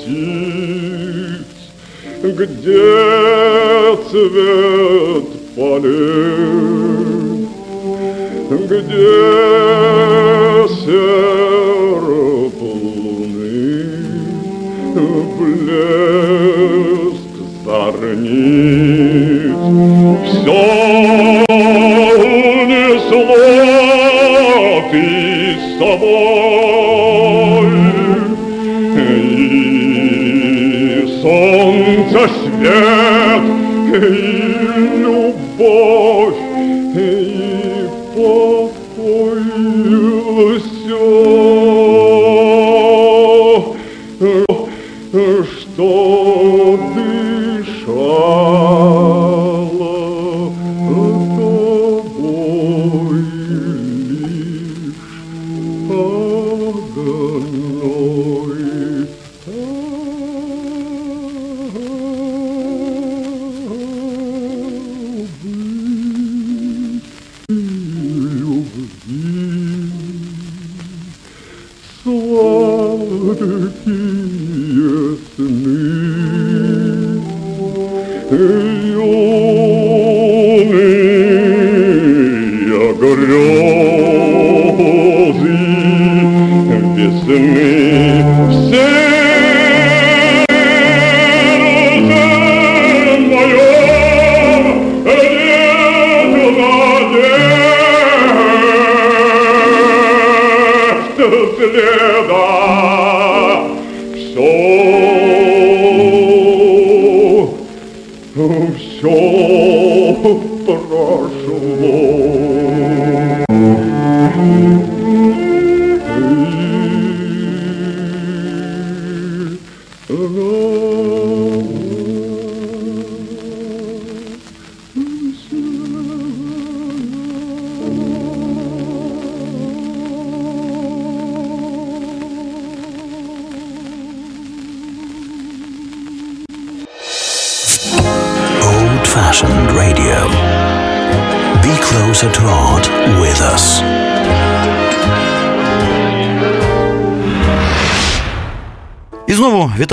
птиц, где цвет полей, где серп луны, блеск зарниц, все следа. Все, ну, все прошло.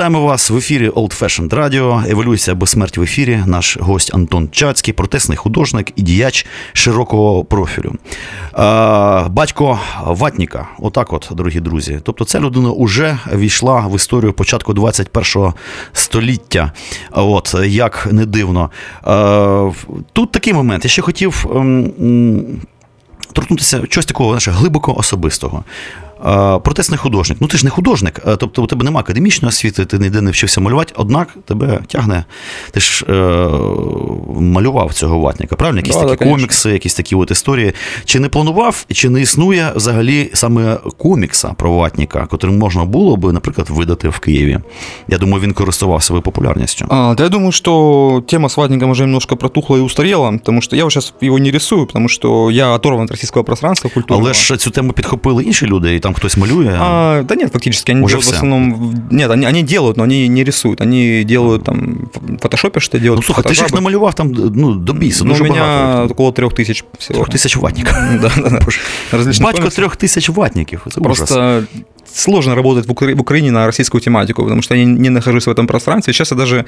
Вітаємо вас в ефірі Old Fashioned Radio, Еволюція або смерть в ефірі. Наш гость Антон Чацький, протестний художник і діяч широкого профілю. Батько Ватніка, отак, от, дорогі друзі. Тобто, ця людина вже війшла в історію початку 21 століття. От як не дивно. Тут такий момент. Я ще хотів. Ем, торкнутися чогось такого знаєш, глибоко особистого. Протестний художник. Ну ти ж не художник, тобто у тебе немає академічної освіти, ти ніде не вчився малювати, однак тебе тягне. Ти ж е, малював цього ватника, правильно? Якісь да, такі да, комікси, якісь такі от історії. Чи не планував, чи не існує взагалі саме комікса про ватника, котрим можна було би, наприклад, видати в Києві? Я думаю, він користував своєю популярністю. А, да я думаю, що тема з ватником вже немножко протухла і устарела, тому що я зараз його не рисую, тому що я оторван від російського пространства культурного. Але ж цю тему підхопили інші люди там кто-то малюет? А, да нет, фактически они Уже делают все. в основном... Нет, они, они делают, но они не рисуют. Они делают там в фотошопе что делают. Ну, слухай, ты же их намалював там ну, до біса, ну, у меня багато. около трех тысяч всего. Трех тысяч ватников. Да, да, да. Батько трех тысяч ватников. Это Просто сложно работать в, Укра... в Украине на российскую тематику, потому что я не нахожусь в этом пространстве. Сейчас я даже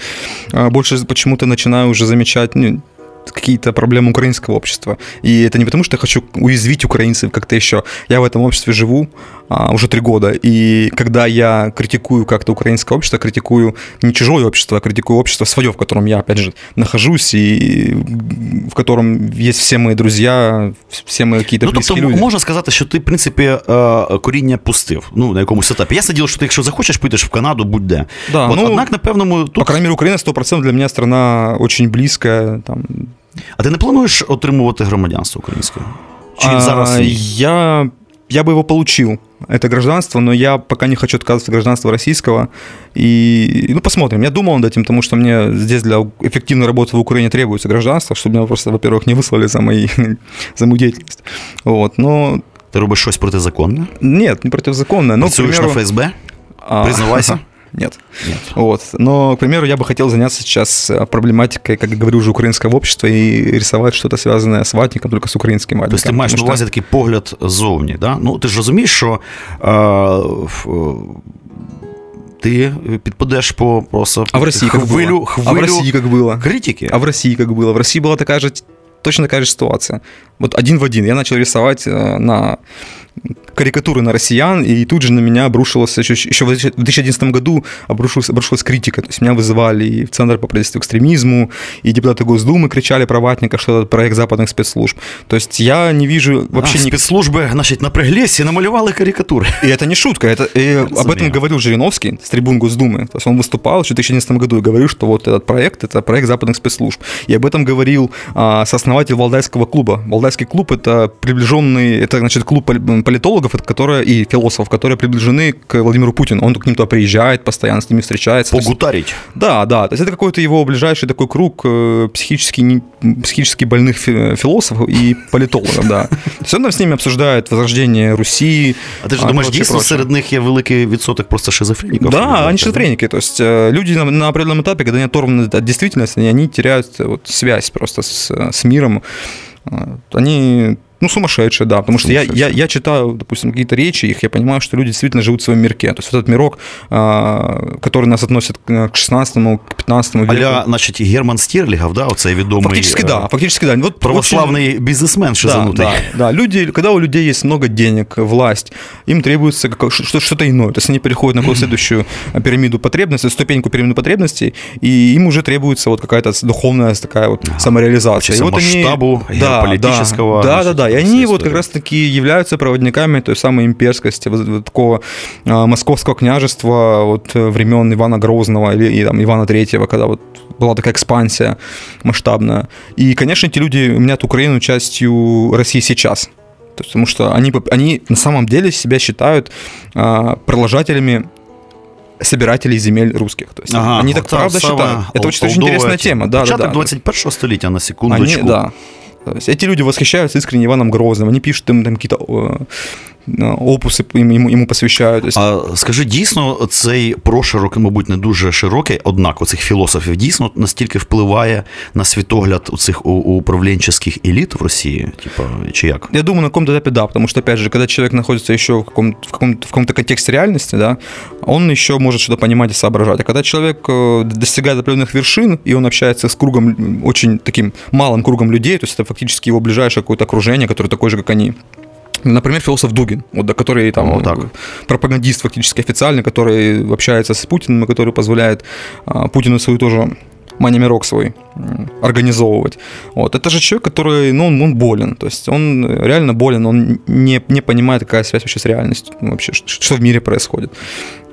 а, больше почему-то начинаю уже замечать ну, какие-то проблемы украинского общества. И это не потому, что я хочу уязвить украинцев как-то еще. Я в этом обществе живу, а, уже три года. И когда я критикую как-то украинское общество, критикую не чужое общество, а критикую общество свое, в котором я, опять же, нахожусь, и в котором есть все мои друзья, все мои какие-то ну, тобто, люди. можна сказати, що ти, в принципі, е, коріння пустив ну, на якомусь етапі. Я сидів, що ти, якщо захочеш, підеш в Канаду, будь-де. Да, От, ну, однак, на певному По крайней мере, Украина 100% для меня страна очень близкая. Там, А ти не плануєш отримувати громадянство українське? Чи А, зараз ні? я, я бы его получил, это гражданство, но я пока не хочу отказываться от гражданства российского. И, ну, посмотрим. Я думал над этим, потому что мне здесь для эффективной работы в Украине требуется гражданство, чтобы меня просто, во-первых, не выслали за, мои, за мою деятельность. Вот, но Ти робиш щось протизаконне? нет, не противозаконно. Но, к Працюєш примеру, на ФСБ? а, Признавайся. Нет. Нет. Вот. Но, к примеру, я бы хотел заняться сейчас э, проблематикой, как говорю, уже украинского общества и рисовать что-то связанное с ватником, только с украинским ватником. Тобто ти маєш на Потому увазі такий погляд ззовні. Да? Ну, ти ж розумієш, що е, в- ти підпадеш по просто А в России как хвилю, было? хвилю А в России как было? критики. А в России как было? В России была такая же, точно такая же ситуация. Вот один в один. Я начал рисовать э, на карикатуры на россиян, и тут же на меня обрушилась еще, еще в 2011 году обрушилась, обрушилась критика. То есть меня вызывали и в Центр по противодействию экстремизму, и депутаты Госдумы кричали про ватника, что это проект западных спецслужб. То есть я не вижу вообще а, ни- спецслужби, значить, напряглись і намалювали карикатури. И это не шутка, это и об этом говорил Жириновский с трибун Госдумы. То есть он выступал в 2011 году и говорил, что вот этот проект это проект западных спецслужб. И об этом говорил а, сооснователь Валдайского клуба. Валдайский клуб это приближенный, это значит клуб пол- политологов, это которые и философов, которые приближены к Владимиру Путину. Он к ним туда приезжает, постоянно с ними встречается. То есть- Погутаріть. да, да. То есть это какой-то его ближайший такой круг э, психически, не- психически больных фи- философов и политологов, да. То есть он там с ними обсуждает возрождение Руси. А ти ж а, думаєш, прочее, дійсно прочее. серед них є великий відсоток просто шизофреніків? Да, они шизофреники. То есть э, люди на, на определенном этапе, когда они оторваны от действительности, они теряют э, вот, связь просто с, с миром. Они ну, сумасшедшие, да, потому что я, я, Сумасшедшие. я читаю, допустим, какие-то речи их, я понимаю, что люди действительно живут в своем мирке. То есть вот этот мирок, а, который нас относит к 16 к 15 веку. Аля, значить, Герман Стерлігов, да, оцей відомий Фактически е, да, фактически да. Вот православний бізнесмен Да, шизанутий. да, да. Люди, когда у людей есть много денег, власть, им требуется как- что- что-то иное. То есть они переходят на какую-то следующую пирамиду потребностей, ступеньку пирамиду потребностей, и им уже требуется вот какая-то духовная такая вот самореализация. Хочется и вот они- масштабу геополитического, Да, да, значит, да. И они вот как история. раз таки являются проводниками той самой имперскости, вот- вот такого а, московского княжества вот э, времен Ивана Грозного или и, там, Ивана Третьего, когда вот была такая экспансия масштабная. И, конечно, эти люди меняют Украину частью России сейчас. Потому что они, они на самом деле себя считают а, продолжателями собирателей земель русских. То есть Ага, они так правда считают. Это очень, очень интересная тема. Да, да, Початок да. 21 століття, на Они, секундочку. да. Эти люди восхищаются искренне Иваном Грозным, они пишут им там какие-то э, э, опусы им- ему, ему посвящают. То есть, А скажи, дійсно, цей проширок, мабуть, не дуже широкий, однак у цих філософів дійсно настільки впливає на світогляд у цих у- управленчих еліт в Росії? Типа, чи як? Я думаю, на каком-то этапе да, потому что, опять же, когда человек находится еще в каком-то, в каком-то, в каком-то контексте реальности, да, он еще может что-то понимать и соображать. А когда человек э, достигает определенных вершин, и он общается с кругом, м, очень таким малым кругом людей, то есть это фактически его ближайшее какое-то окружение, которое такое же, как они, Например, философ Дугин, вот, да, который там Вот так. пропагандист фактически официальный, который общается с Путиным, и который позволяет а, Путину свою тоже мани-мирок свой организовывать. Вот. Это же человек, который, ну, он, он болен, то есть он реально болен, он не, не понимает, какая связь вообще с реальностью, ну, вообще, ш- что в мире происходит.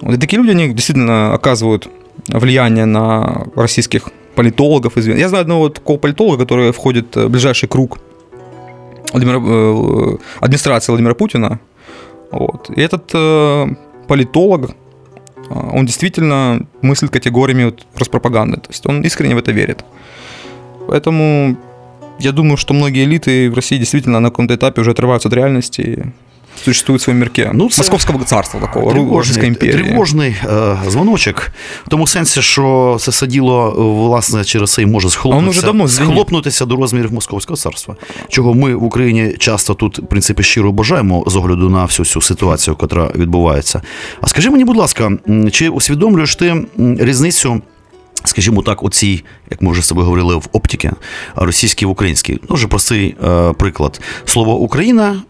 Вот. И такие люди, они действительно оказывают влияние на российских политологов. известных. Я знаю одного такого политолога, который входит в ближайший круг Владимира, э, администрации Владимира Путина. Вот. И этот э, политолог, э, он действительно мыслит категориями вот Роспропаганды. То есть он искренне в это верит. Поэтому я думаю, что многие элиты в России действительно на каком-то этапе уже отрываются от реальности и существуют в своем мирке. Ну, це Московского царства такого, Российской Тривожний, тривожний е, дзвоночок, в тому сенсі, що це саділо, е, власне, через це і може схлопнутися, давно схлопнутися до розмірів Московського царства. Чого ми в Україні часто тут, в принципі, щиро бажаємо з огляду на всю цю ситуацію, яка відбувається. А скажи мені, будь ласка, чи усвідомлюєш ти різницю? Скажімо так, оцій, як ми вже з тобою говорили, в оптіки, російській в українській. Дуже простий е, приклад. Слово Україна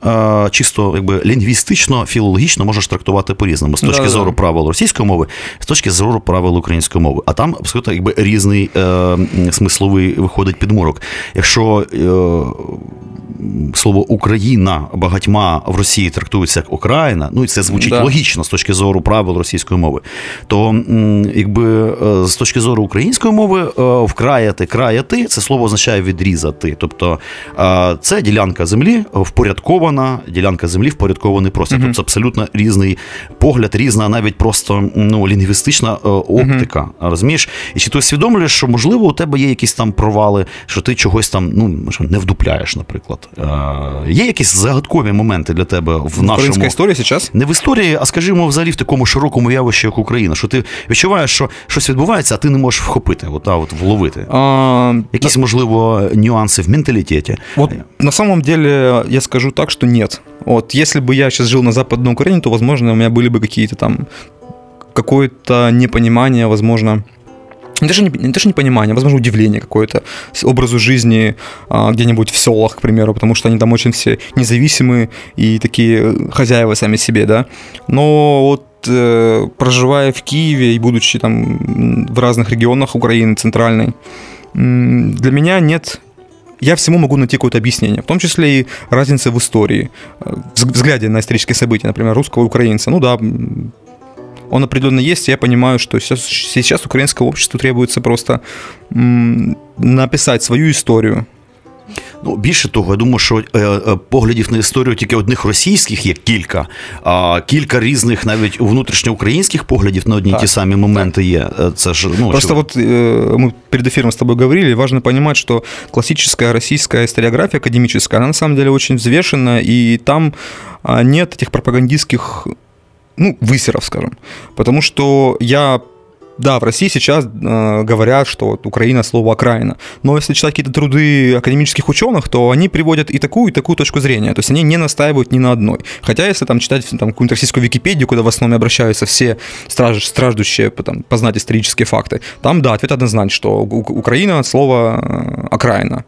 е, чисто якби лінгвістично, філологічно можеш трактувати по-різному. З точки Да-да. зору правил російської мови, з точки зору правил української мови. А там абсолютно якби різний е, смисловий виходить підмурок. Якщо е, слово Україна багатьма в Росії трактується як Україна, ну і це звучить Да. логічно з точки зору правил російської мови, то якби е, з точки зору української мови е, вкраяти, краяти це слово означає відрізати. Тобто е, це ділянка землі впорядкована, ділянка землі впорядкований простір. Тобто абсолютно різний погляд, різна навіть просто ну, лінгвістична оптика. Розумієш? І чи ти усвідомлюєш, що можливо у тебе є якісь там провали, що ти чогось там ну не вдупляєш, наприклад. Е, є якісь загадкові моменти для тебе в нашому Украинская история сейчас? не в історії, а скажімо, взагалі в такому широкому явищі, як Україна, що ти відчуваєш, що щось відбувається, а ти не можеш вхопити, от, а, от вловити. А, Якісь, можливо, нюанси в менталітеті. Вот на самом деле я скажу так, что нет. Вот если бы я сейчас жил на Западной Украине, то, возможно, у меня были бы какие-то там какое-то непонимание, возможно, не даже, не, не даже непонимание, возможно, удивление какое-то с образу жизни а, где-нибудь в селах, к примеру, потому что они там очень все независимые и такие э, хозяева сами себе, да. Но вот э, проживая в Киеве и будучи там в разных регионах Украины центральной, для меня нет я всему могу найти какое-то объяснение, в том числе и разница в истории, э, взг- взгляде на исторические события, например, русского и украинца. Ну да, он определенно есть, и я понимаю, что сейчас, сейчас украинскому обществу требуется просто м, написать свою историю. Ну, більше того, я думаю, що е, е, поглядів на історію тільки одних російських є кілька, а кілька різних навіть внутрішньоукраїнських поглядів на одні й ті Так, самі моменти є. Е, Це ж ну Просто що- вот э, мы перед эфиром с тобой говорили, важно понимать, что классическая российская историография академическая, она на самом деле очень взвешена, и там а, нет этих пропагандистских, ну, высеров, скажем. Потому что я да, в России сейчас э, говорят, что вот Украина слово окраина. Но если читать какие-то труды академических ученых, то они приводят и такую, и такую точку зрения. То есть они не настаивают ни на одной. Хотя если там читать там, какую-нибудь российскую Википедию, куда в основном обращаются все страж, страждущие там, познать исторические факты, там, да, ответ однозначно, что У- Украина слово э, окраина.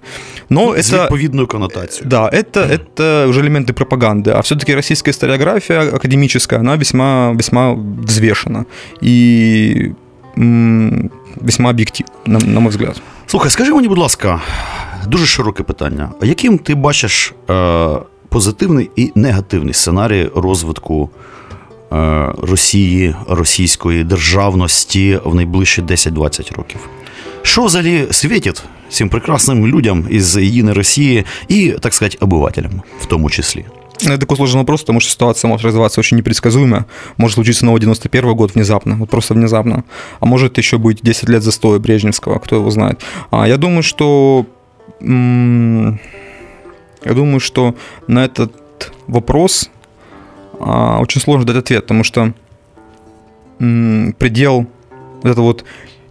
Но з это... відповідною конотацією. Да, это, это уже элементы пропаганды. А все-таки российская историография академическая, она весьма, весьма взвешена и м, весьма объективна, на, на мой взгляд. Слухай, скажи мені, будь ласка, дуже широке питання. Яким ти бачиш е, позитивний і негативний сценарій розвитку е, Росії, російської державності в найближчі 10-20 років? Що взагалі світить цим прекрасним людям із єдиної Росії і, так сказати, обивателям в тому числі? Ну, Это такой сложный вопрос, потому что ситуация может развиваться очень непредсказуемо. Может случиться новый 91 год внезапно, вот просто внезапно. А может еще быть 10 лет застоя Брежневского, кто его знает. А я думаю, что... Я думаю, что на этот вопрос а, очень сложно дать ответ, потому что м, предел вот это вот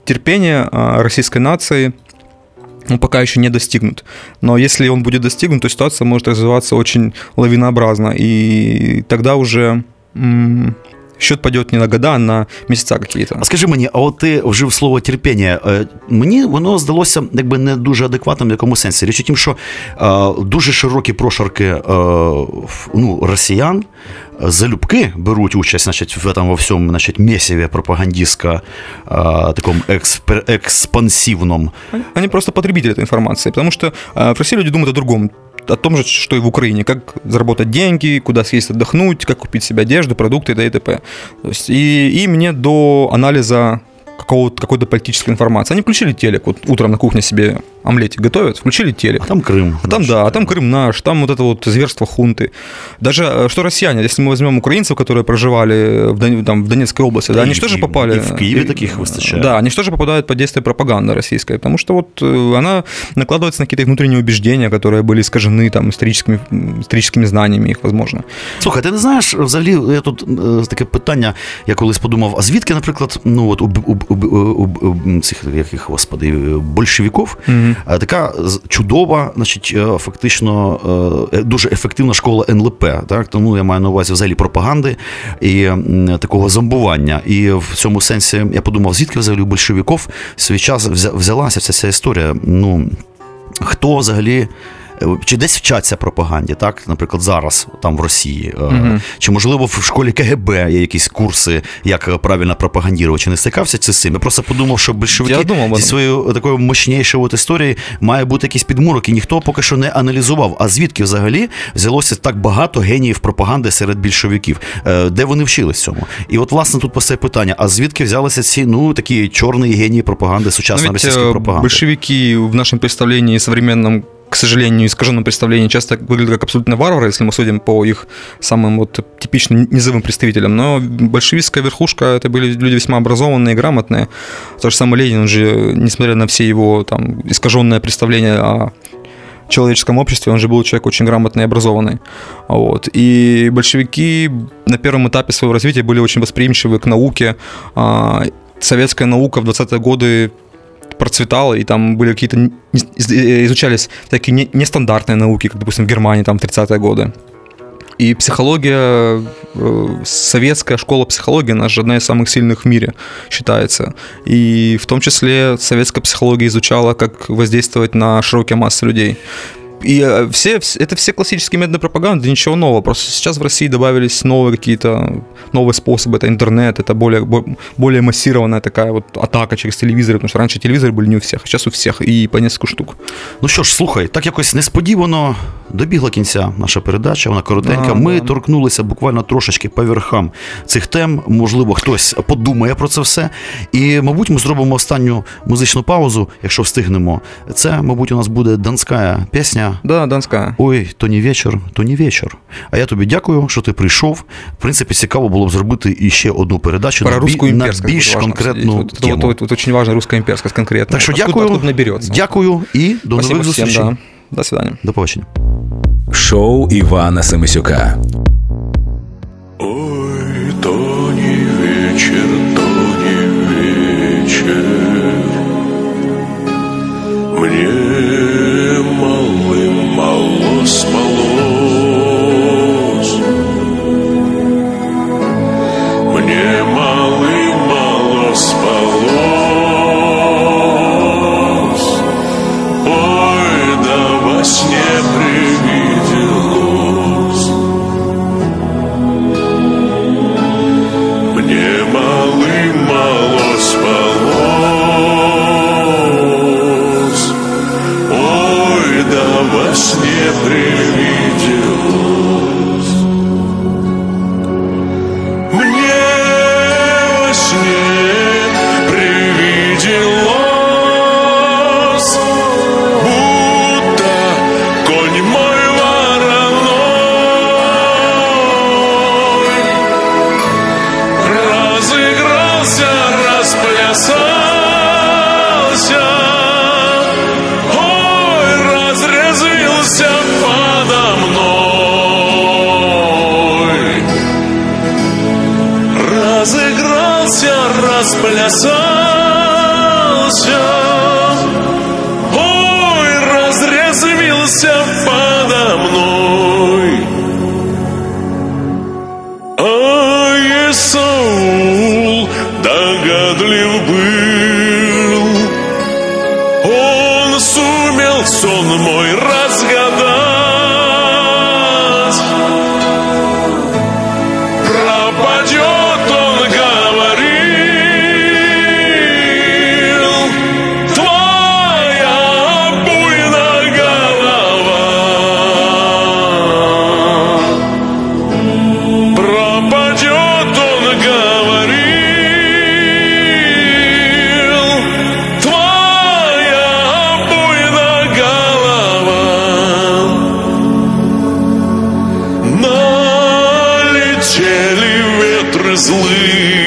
терпения а, российской нации он пока еще не достигнут. Но если он будет достигнут, то ситуация может развиваться очень лавинообразно. И тогда уже м, счет пойдет не на года, а на месяца какие-то. А скажи мені, а от ти вжив слово терпіння. Е, Мені воно здалося якби не дуже адекватним в якому сенсі. Річ у тім, що е, дуже широкі прошарки е, в- ну, росіян е, залюбки беруть участь значить, в этом во всьому значить, месіві пропагандистсько е, такому експер, експансивному. Они просто потребители этой информации, потому что э, в России люди думают о другом о том же, что и в Украине, как заработать деньги, куда съесть отдохнуть, как купить себе одежду, продукты и и т.п. То есть, и им нет до анализа какого-то, какой-то политической информации. Они включили телек, вот утром на кухне себе омлетик готовят, включили телек. А там Крим. А там, наш. да, а там Крым наш, там вот это вот зверство хунты. Даже э, что россияне, если мы возьмем украинцев, которые проживали в, Дон- там, в Донецкой области, да, и они в что же Киеве- попали... и в Киеве таких выстачает. Да, они что же попадают под действие пропаганды российской, потому что вот э, она накладывается на какие-то их внутренние убеждения, которые были искажены там историческими, м, историческими знаниями их, возможно. Слухай, ти не знаєш, взагалі, я тут е, таке питання, я колись подумав, а звідки, наприклад, ну от у, у, у у цих яких господи большевиків, угу. така чудова, значить, фактично дуже ефективна школа НЛП. Так? Тому я маю на увазі взагалі пропаганди і такого зомбування. І в цьому сенсі я подумав, звідки взагалі у большевиків в свій час взялася вся ця історія. Ну, Хто взагалі чи десь вчаться пропаганді, так, наприклад, зараз там в Росії, mm чи можливо в школі КГБ є якісь курси, як правильно пропагандірувати, чи не стикався з цим? Я просто подумав, що большевики думав, зі своєю такою мощнішою от історією має бути якийсь підмурок, і ніхто поки що не аналізував. А звідки взагалі взялося так багато геніїв пропаганди серед більшовиків, е, де вони вчились цьому? І от власне тут постає питання: а звідки взялися ці ну такі чорні генії пропаганди, сучасної російської пропаганди? Большевики в нашому представленні современном к сожалению, искаженном представлении часто выглядят как абсолютно варвары, если мы судим по их самым вот типичным низовым представителям. Но большевистская верхушка – это были люди весьма образованные, грамотные. Тот же самый Ленин, он же, несмотря на все его там искаженное представление о человеческом обществе, он же был человек очень грамотный и образованный. Вот. И большевики на первом этапе своего развития были очень восприимчивы к науке. А, советская наука в 20-е годы процветала, и там были какие-то, э, изучались такие нестандартные науки, как, допустим, в Германии, там, 30-е годы. И психология, э, советская школа психологии, она же одна из самых сильных в мире считается. И в том числе советская психология изучала, как воздействовать на широкие массы людей. И э, все, это все классические методы пропаганды, ничего нового. Просто сейчас в России добавились новые какие-то новые способы. Это интернет, это более, более массированная такая вот атака через телевізори, тому що раніше телевізори були не у всіх, а зараз у всіх, і по несколько штук. Ну що ж, слухай, так якось несподівано добігла кінця наша передача, вона коротенька. Да, Ми да. торкнулися буквально трошечки по верхам цих тем. Можливо, хтось подумає про це все. І, мабуть, ми зробимо останню музичну паузу, якщо встигнемо. Це, мабуть, у нас буде донська пісня. Да, Донська. Ой, то не вечір, то не вечір. А я тобі дякую, що ти прийшов. В принципі, цікаво було б зробити іще одну передачу Про на, на більш конкретну вот, тему. Вот, вот, очень важна руська імперська конкретно. Так що дякую, откуда наберется. дякую і до Спасибо нових зустрічей. Да. До свидания. До побачення. Шоу Івана Семисюка. Ой, то не вечір, то не вечір. Ветры